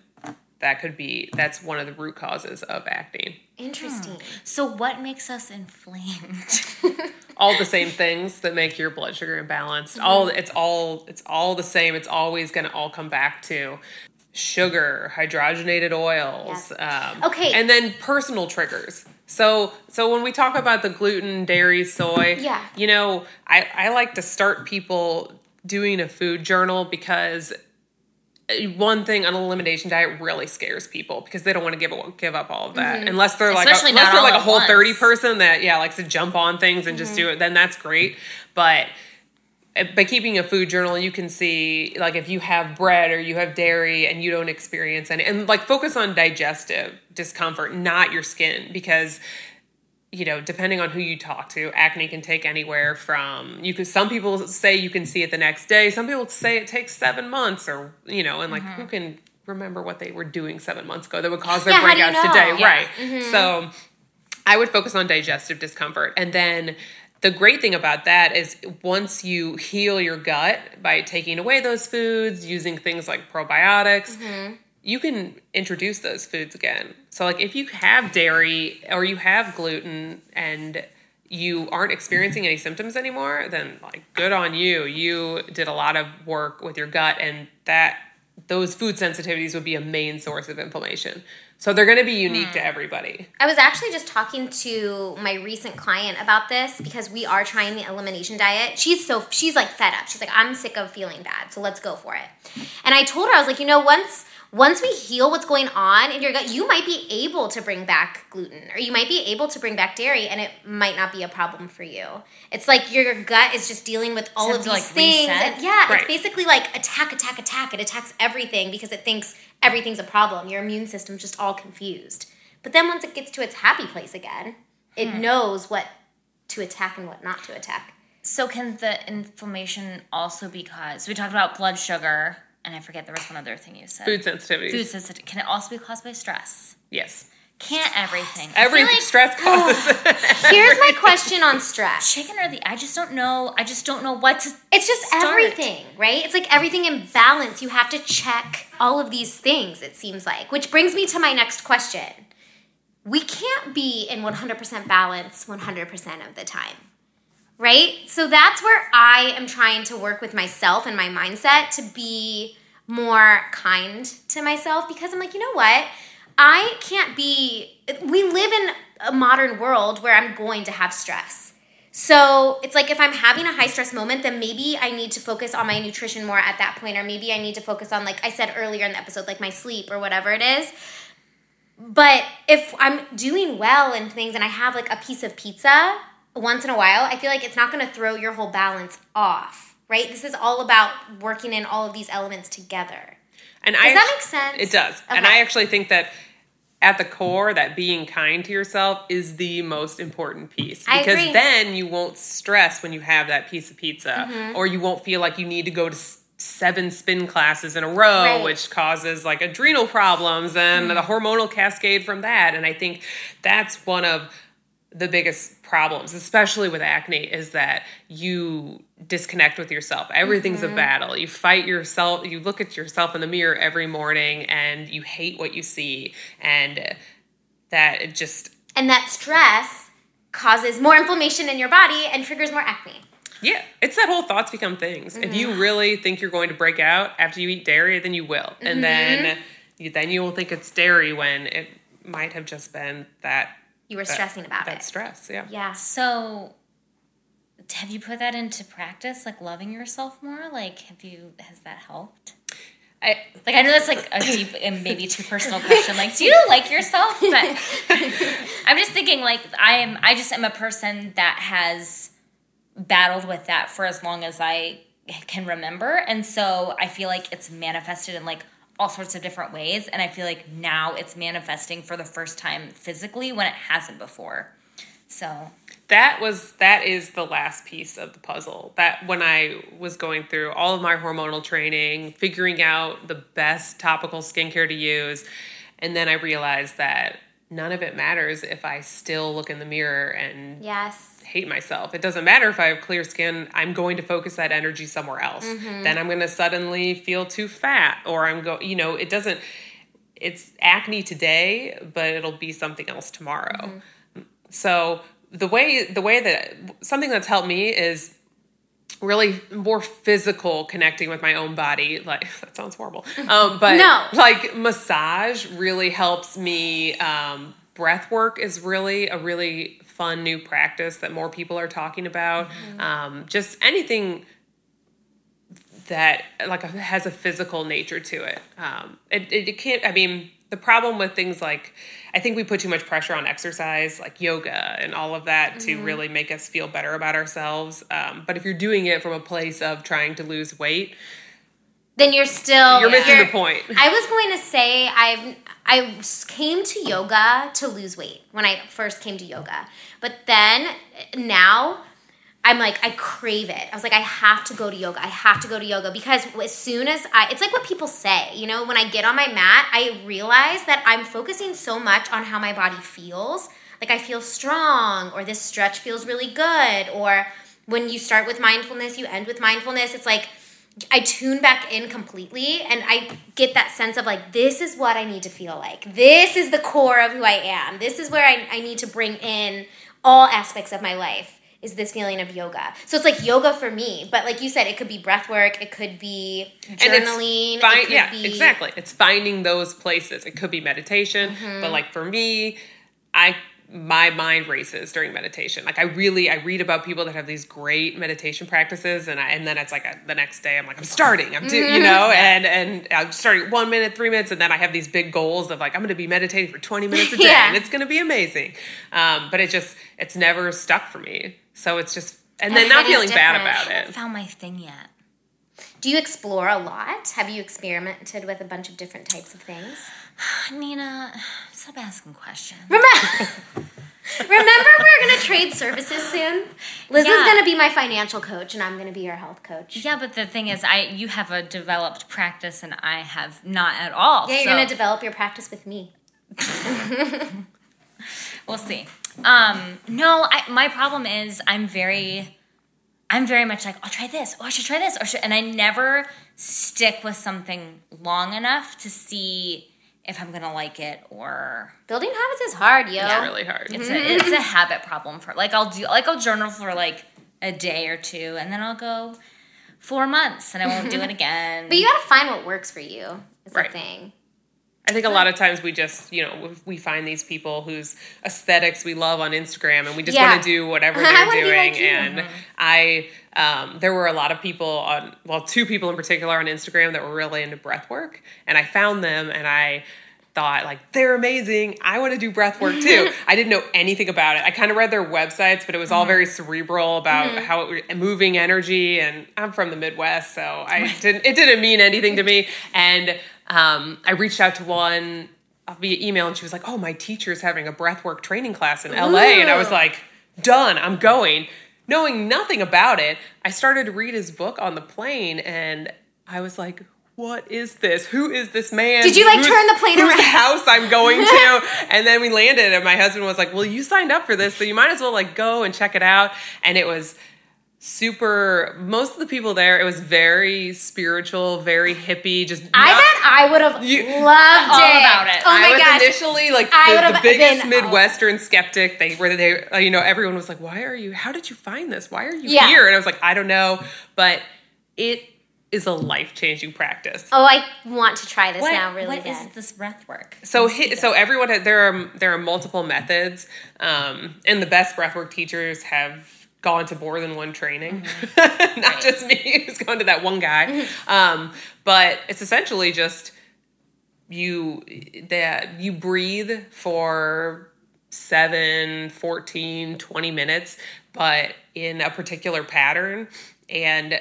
that could be that's one of the root causes of acne. Interesting. So what makes us inflamed? <laughs> all the same things that make your blood sugar imbalanced. All it's all it's all the same. It's always going to all come back to sugar, hydrogenated oils. Um, Okay. and then personal triggers. So so when we talk about the gluten, dairy, soy, Yeah. you know, I I like to start people doing a food journal because one thing on an elimination diet really scares people because they don't want to give give up all of that unless they're like a, unless they're like a whole once. 30 person that yeah likes to jump on things and just do Mm-hmm. it then that's great but uh, by keeping a food journal you can see like if you have bread or you have dairy and you don't experience any and like focus on digestive discomfort not your skin because you know, depending on who you talk to, acne can take anywhere from you could some people say you can see it the next day, some people say it takes seven months or you know, and like Mm-hmm. who can remember what they were doing seven months ago that would cause their Yeah, do you breakouts know? today. Yeah. Mm-hmm. Right. So I would focus on digestive discomfort. And then the great thing about that is once you heal your gut by taking away those foods, using things like probiotics, Mm-hmm. You can introduce those foods again. So, like if you have dairy or you have gluten and you aren't experiencing any symptoms anymore, then like good on you. You did a lot of work with your gut, and that those food sensitivities would be a main source of inflammation. So they're going to be unique to hmm. everybody. I was actually just talking to my recent client about this because we are trying the elimination diet. She's so she's like fed up. She's like, I'm sick of feeling bad, so let's go for it. And I told her I was like, you know, once once we heal what's going on in your gut, you might be able to bring back gluten or you might be able to bring back dairy, and it might not be a problem for you. It's like your gut is just dealing with all have of these like, things, reset? and yeah, Right. it's basically like attack, attack, attack. It attacks everything because it thinks everything's a problem. Your immune system's just all confused. But then once it gets to its happy place again, it Hmm. knows what to attack and what not to attack. so can the inflammation also be caused? We talked about blood sugar, and I forget there was one other thing you said. Food sensitivities. Food sensitivity. Can it also be caused by stress? Yes. Can't everything? Every like stress causes it. <laughs> Here's my question on stress. chicken or the I just don't know. I just don't know what to. It's just start. everything, right? It's like everything in balance. You have to check all of these things, it seems like. Which brings me to my next question. We can't be in 100% balance 100% of the time, right? So that's where I am trying to work with myself and my mindset to be more kind to myself because I'm like, you know what? I can't be, we live in a modern world where I'm going to have stress. So it's like if I'm having a high stress moment, then maybe I need to focus on my nutrition more at that point, or maybe I need to focus on, like I said earlier in the episode, like my sleep or whatever it is. But if I'm doing well and things and I have like a piece of pizza once in a while, I feel like it's not gonna throw your whole balance off, right? This is all about working in all of these elements together. And Does I that make sense? It does. And I actually think that at the core, that being kind to yourself is the most important piece. Because then you won't stress when you have that piece of pizza, Mm-hmm. or you won't feel like you need to go to seven spin classes in a row, Right. which causes like adrenal problems and Mm-hmm. the hormonal cascade from that. And I think that's one of the biggest problems, especially with acne, is that you disconnect with yourself. Everything's Mm-hmm. a battle. You fight yourself. You look at yourself in the mirror every morning and you hate what you see. And that it just, And that stress causes more inflammation in your body and triggers more acne. yeah, it's that whole thoughts become things. If Mm-hmm. you really think you're going to break out after you eat dairy, then you will. Mm-hmm. And then you, then you will think it's dairy when it might have just been that You were that- stressing about that it. stress. Yeah. Yeah. So have you put that into practice, like loving yourself more? Like, have you has that helped? I, Like, I know that's like a deep <laughs> and maybe too personal question. Like, do you like yourself? But <laughs> I'm just thinking, like, I am. I just am a person that has battled with that for as long as I can remember, and so I feel like it's manifested in like all sorts of different ways. And I feel like now it's manifesting for the first time physically when it hasn't before. So that was that is the last piece of the puzzle that when i was going through all of my hormonal training figuring out the best topical skincare to use and then i realized that none of it matters if i still look in the mirror and Yes. Hate myself. It doesn't matter if i have clear skin i'm going to focus that energy somewhere else. Then i'm going to suddenly feel too fat or i'm go you know it doesn't it's acne today but it'll be something else tomorrow. So the way the way that something that's helped me is really more physical connecting with my own body like <laughs> that sounds horrible. <laughs> Um but No. like massage really helps me um breath work is really a really fun new practice that more people are talking about um just anything that like has a physical nature to it. Um, it, it, it can't. I mean, the problem with things like I think we put too much pressure on exercise, like yoga and all of that, to really make us feel better about ourselves. Um, but if you're doing it from a place of trying to lose weight, Then you're still you're missing you're- the point. I was going to say I've I came to yoga to lose weight when I first came to yoga, but then now I'm like I crave it. I was like I have to go to yoga. I have to go to yoga because as soon as I it's like what people say, you know, when I get on my mat, I realize that I'm focusing so much on how my body feels. Like I feel strong or this stretch feels really good or when you start with mindfulness, you end with mindfulness. It's like I tune back in completely and I get that sense of like, this is what I need to feel like. This is the core of who I am. This is where I, I need to bring in all aspects of my life is this feeling of yoga. So it's like yoga for me. But like you said, it could be breath work, it could be And journaling. find, it could yeah, be, exactly. It's finding those places. It could be meditation, Mm-hmm. but like for me, I my mind races during meditation. Like I really, I read about people that have these great meditation practices, and I, and then it's like a, the next day I'm like I'm starting, I'm do, you Mm-hmm. know, and and I'm starting one minute, three minutes, and then I have these big goals of like I'm going to be meditating for 20 minutes a day, Yeah. and it's going to be amazing. Um, but it just it's never stuck for me. So it's just and then not feeling bad about I it. haven't found my thing yet. Do you explore a lot? Have you experimented with a bunch of different types of things? <sighs> Nina, stop asking questions. Remember, <laughs> remember we're gonna trade services soon. Liz is gonna be my financial coach, and I'm gonna be your health coach. Yeah, but the thing is, I you have a developed practice and I have not at all. Yeah, you're so gonna develop your practice with me. <laughs> we'll see. Um, no, I, my problem is I'm very, I'm very much like I'll try this. Oh, I should try this, or should, and I never stick with something long enough to see if I'm gonna like it or Building habits is hard, yo. It's really hard. it's a mm-hmm. it's a habit problem for like I'll do like I'll journal for like a day or two and then I'll go four months and I won't do it <laughs> again. But you gotta find what works for you. Is Right. the thing. I think a lot of times we just, you know, we find these people whose aesthetics we love on Instagram and we just Yeah. want to do whatever <laughs> they're doing. like and I, um, there were a lot of people on, well, two people in particular on Instagram that were really into breath work. And I found them and I thought, like, they're amazing. I want to do breath work too. <laughs> I didn't know anything about it. I kind of read their websites, but it was all very cerebral about how it, was moving energy. And I'm from the Midwest, so I didn't, it didn't mean anything to me. And, um, I reached out to one via email and she was like, Oh, my teacher's having a breathwork training class in LA. And I was like, Done, I'm going. Knowing nothing about it, I started to read his book on the plane and I was like, what is this? Who is this man? Did you, like, Whose- turn the plane around? house I'm going <laughs> to? and then we landed and my husband was like, Well, you signed up for this, so you might as well like go and check it out. And it was super most of the people there, it was very spiritual, very hippie, just I not- bet I would have You- loved All it. about it. Oh I my was gosh. initially like the, would've the biggest been- Midwestern skeptic. They were they, uh, you know, everyone was like, "Why are you? How did you find this? Why are you Yeah. here?" And I was like, "I don't know," but it is a life changing practice. Oh, I want to try this what, now really what is bad. this breath work? So, hi, so everyone had, there are there are multiple methods, um, and the best breath work teachers have gone to more than one training, <laughs> not just me <laughs> who's gone to that one guy. Um, but it's essentially just you that you breathe for 7 14 20 minutes but in a particular pattern and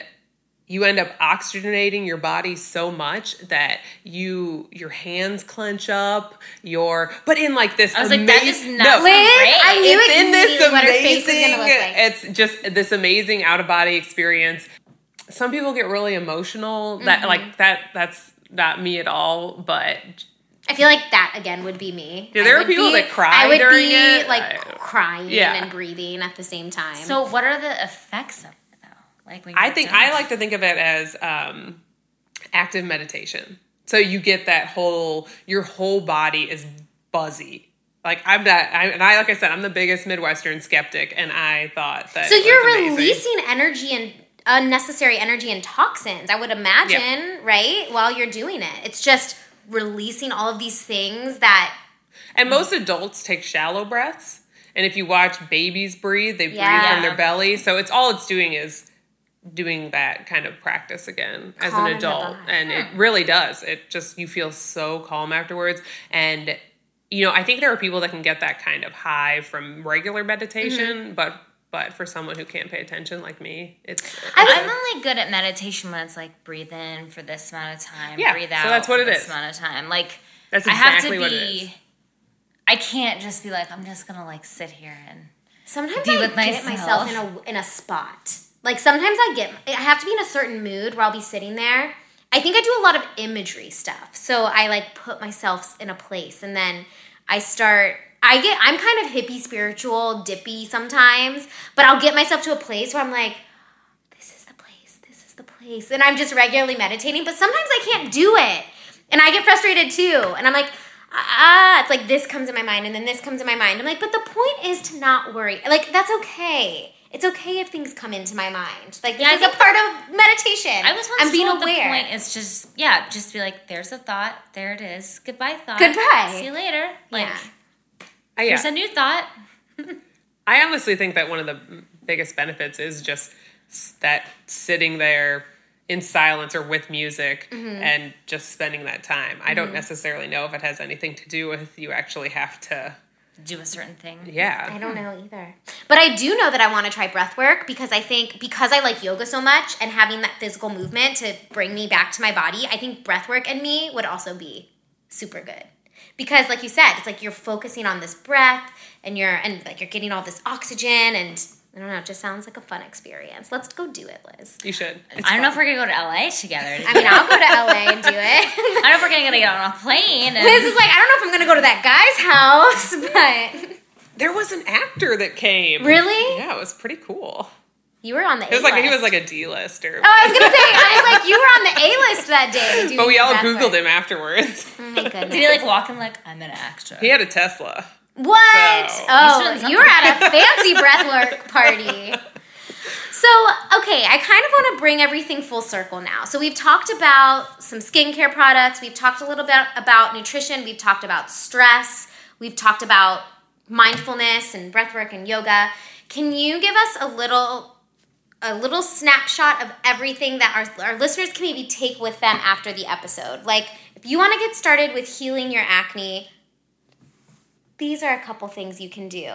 you end up oxygenating your body so much that you your hands clench up your but in like this I was like, that amaz- is not no, Liz, great. I knew it's in this immediately what her face was amazing like. it's just this amazing out of body experience some people get really emotional Mm-hmm. that like that that's not me at all but I feel like that again would be me. Yeah, there I are people be- that cry I would during be it. like crying Yeah. and breathing at the same time. So, what are the effects of it though? Like, when i you're think done? i like to think of it as um active meditation so you get that whole your whole body is buzzy like i'm not I, and i like i said i'm the biggest midwestern skeptic and i thought that So it you're was releasing energy and unnecessary energy and toxins, I would imagine, right? While you're doing it. It's just releasing all of these things that And most adults take shallow breaths. And if you watch babies breathe, they breathe Yeah. from their belly. So it's all it's doing is doing that kind of practice again as Calming an adult. body. And it really does. It just you feel so calm afterwards. And you know, I think there are people that can get that kind of high from regular meditation, Mm-hmm. but but for someone who can't pay attention like me, it's I was- I'm only good at meditation when it's like breathe in for this amount of time, Yeah, breathe so that's what for it this is. amount of time. Like That's I have to exactly be. what it is. I can't just be like I'm just gonna like sit here and sometimes Be I with get myself in a in a spot. Like sometimes I get I have to be in a certain mood where I'll be sitting there. I think I do a lot of imagery stuff. So I like put myself in a place and then I start I get I'm kind of hippie spiritual, dippy sometimes, but I'll get myself to a place where I'm like this is the place, this is the place. And I'm just regularly meditating, but sometimes I can't do it. And I get frustrated too. And I'm like, ah, it's like this comes in my mind and then this comes in my mind. I'm like, but the point is to not worry. Like, that's okay. It's okay if things come into my mind. Like, Yeah, I this is a part of meditation. I was once I'm being told aware. the point is just yeah, just be like there's a thought, there it is, goodbye thought, Goodbye. see you later. Like Yeah. I, yeah. here's a new thought. <laughs> I honestly think that one of the biggest benefits is just that sitting there in silence or with music Mm-hmm. and just spending that time. I don't necessarily know if it has anything to do with you actually have to. Do a certain thing. Yeah. I don't know either. But I do know that I want to try breath work because I think because I like yoga so much and having that physical movement to bring me back to my body, I think breath work and me would also be super good. Because like you said, it's like you're focusing on this breath and you're and like you're getting all this oxygen and I don't know, it just sounds like a fun experience. Let's go do it, Liz. You should. It's I don't know if we're gonna go to LA together. I mean, I'll go to LA and do it. <laughs> I don't know if we're gonna get on a plane. And, Liz is like, I don't know if I'm gonna go to that guy's house, <laughs> but There was an actor that came. really, Yeah, it was pretty cool. you were on the. It was like he was like a D-lister. Oh, I was gonna say, I was like, you were on the A list that day. doing but we all googled work. him afterwards. Oh my <laughs> goodness. did he like walk in like I'm an actor? he had a Tesla. What? So- oh, you were at a fancy breathwork <laughs> party. So, okay, I kind of want to bring everything full circle now. So, we've talked about some skincare products, we've talked a little bit about nutrition, we've talked about stress, we've talked about mindfulness and breathwork and yoga. Can you give us a little a little snapshot of everything that our, our listeners can maybe take with them after the episode? Like, if you want to get started with healing your acne, these are a couple things you can do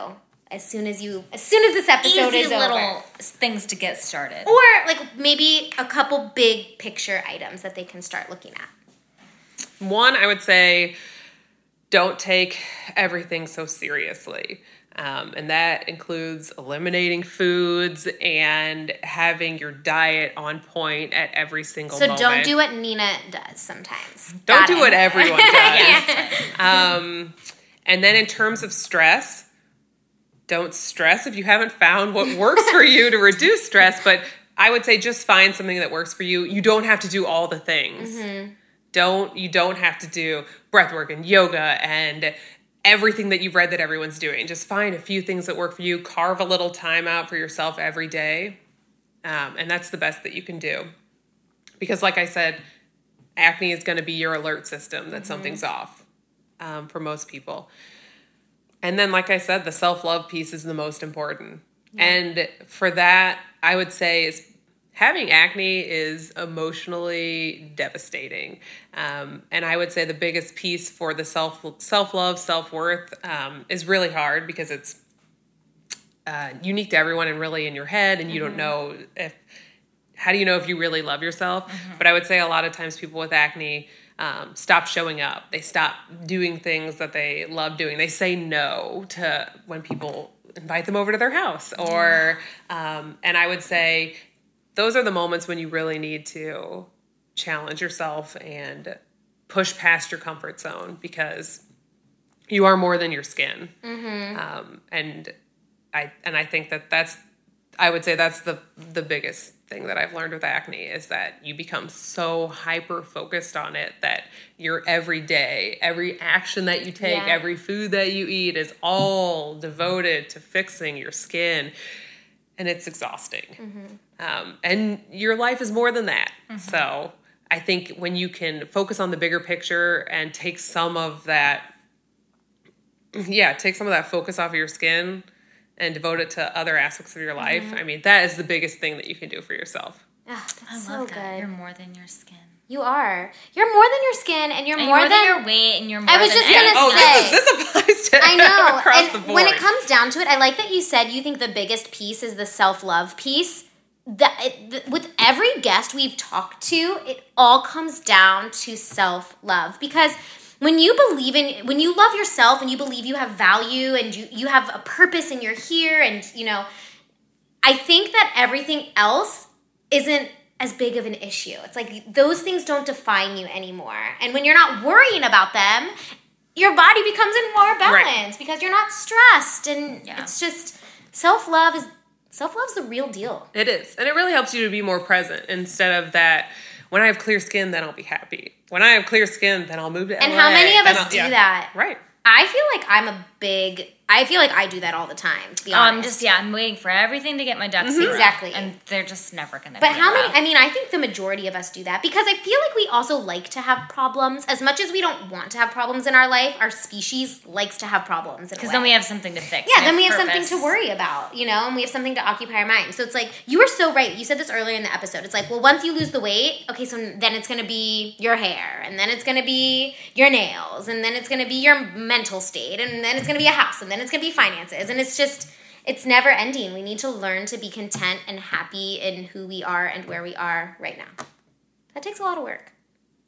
as soon as you as soon as this episode Easy is little over. things to get started. Or like maybe a couple big picture items that they can start looking at. One, I would say, don't take everything so seriously. Um, and that includes eliminating foods and having your diet on point at every single So moment. don't do what Nina does sometimes. Don't Got do it. what everyone <laughs> does. Yeah. Um, and then in terms of stress, don't stress if you haven't found what works for you to reduce stress. But I would say just find something that works for you. You don't have to do all the things. Don't you don't have to do breath work and yoga and everything that you've read that everyone's doing. Just find a few things that work for you. Carve a little time out for yourself every day, um, and that's the best that you can do. Because, like I said, acne is going to be your alert system that something's off um, for most people. And then, like I said, the self love piece is the most important. And for that, I would say is having acne is emotionally devastating. Um, and I would say the biggest piece for the self self love, self worth um, is really hard because it's uh, unique to everyone and really in your head, and you don't know if how do you know if you really love yourself? But I would say a lot of times people with acne um, stop showing up. They stop doing things that they love doing. They say no to when people invite them over to their house, or um, and I would say those are the moments when you really need to challenge yourself and push past your comfort zone because you are more than your skin. Um, and I and I think that that's I would say that's the the biggest thing that I've learned with acne is that you become so hyper focused on it that your every day, every action that you take, Yeah. every food that you eat is all devoted to fixing your skin, and it's exhausting. Um, and your life is more than that. So I think when you can focus on the bigger picture and take some of that yeah, take some of that focus off of your skin and devote it to other aspects of your life. I mean, that is the biggest thing that you can do for yourself. Ah, I that's love so that. good. You're more than your skin. You are. You're more than your skin, and you're And more, more, than, than, your weight, and you're more I was than just gonna anything. Oh, say- this, is, this applies to <laughs> I know. <laughs> across and the board. when it comes down to it, I like that you said you think the biggest piece is the self love piece. That it, with every guest we've talked to, it all comes down to self love because when you believe in when you love yourself and you believe you have value and you you have a purpose and you're here and you know I think that everything else isn't as big of an issue. It's like those things don't define you anymore. And when you're not worrying about them, your body becomes in more balance because you're not stressed and Yeah. it's just self-love is self-love's the real deal. It is. And it really helps you to be more present instead of that when I have clear skin, then I'll be happy. When I have clear skin, then I'll move to And how many of us do yeah. that? Right. I feel like I'm a big I feel like I do that all the time, to be Oh, honest. I'm just yeah. I'm waiting for everything to get my ducks mm-hmm. row, Exactly. and they're just never gonna. But how many? I mean, I think the majority of us do that because I feel like we also like to have problems. As much as we don't want to have problems in our life, our species likes to have problems. Because then we have something to fix. yeah, then we have something to worry about, you know, and we have something to occupy our mind. So it's like you were so right. You said this earlier in the episode. It's like, well, once you lose the weight, okay, so then it's going to be your hair, and then it's going to be your nails, and then it's going to be your mental state, and then it's going to be a house, and then it's going to be finances, and it's just it's never ending. We need to learn to be content and happy in who we are and where we are right now. That takes a lot of work,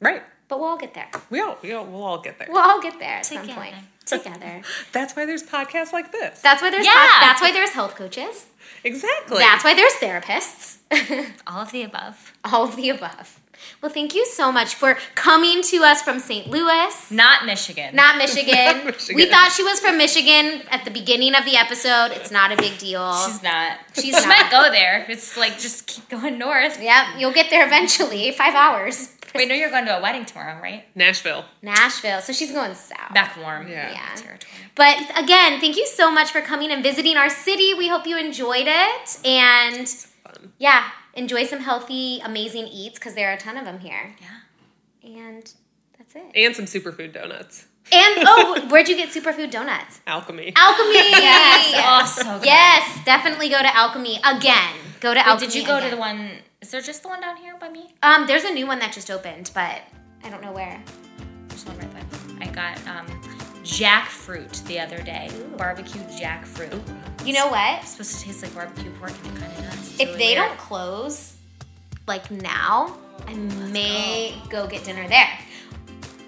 Right. But we'll all get there. We all, we all, we'll all get there. We'll all get there at some point <laughs> together. That's why there's podcasts like this. That's why there's Yeah. that's why there's health coaches. exactly. That's why there's therapists. <laughs> all of the above. All of the above. Well, thank you so much for coming to us from St. Louis, Not Michigan. not Michigan. <laughs> Michigan. We thought she was from Michigan at the beginning of the episode. It's not a big deal. She's not. She's she not. might go there. It's like just keep going north. Yep, you'll get there eventually. Five hours. Wait, no, you're going to a wedding tomorrow, right? Nashville. Nashville. So she's going south. Back warm. Yeah. Yeah. Territory. But again, thank you so much for coming and visiting our city. We hope you enjoyed it. And yeah, enjoy some healthy, amazing eats because there are a ton of them here. Yeah. And that's it. And some superfood donuts. And oh, <laughs> where'd you get superfood donuts? Alchemy. Alchemy. <laughs> Yes. Oh, so good. Yes, definitely go to Alchemy again. Go to Wait, Alchemy. did you go to the one? Is there just the one down here by me? Um, there's a new one that just opened, but I don't know where. There's one right by me. I got um, jackfruit the other day. Barbecue jackfruit. You know what? It's supposed to taste like barbecue pork, and it kind of does. It's If really they weird. don't close like now, I may go. get dinner there.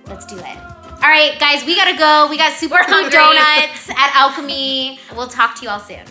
Let's do it. All right, guys, we gotta go. We got super <laughs> hungry. donuts at Alchemy. We'll talk to you all soon.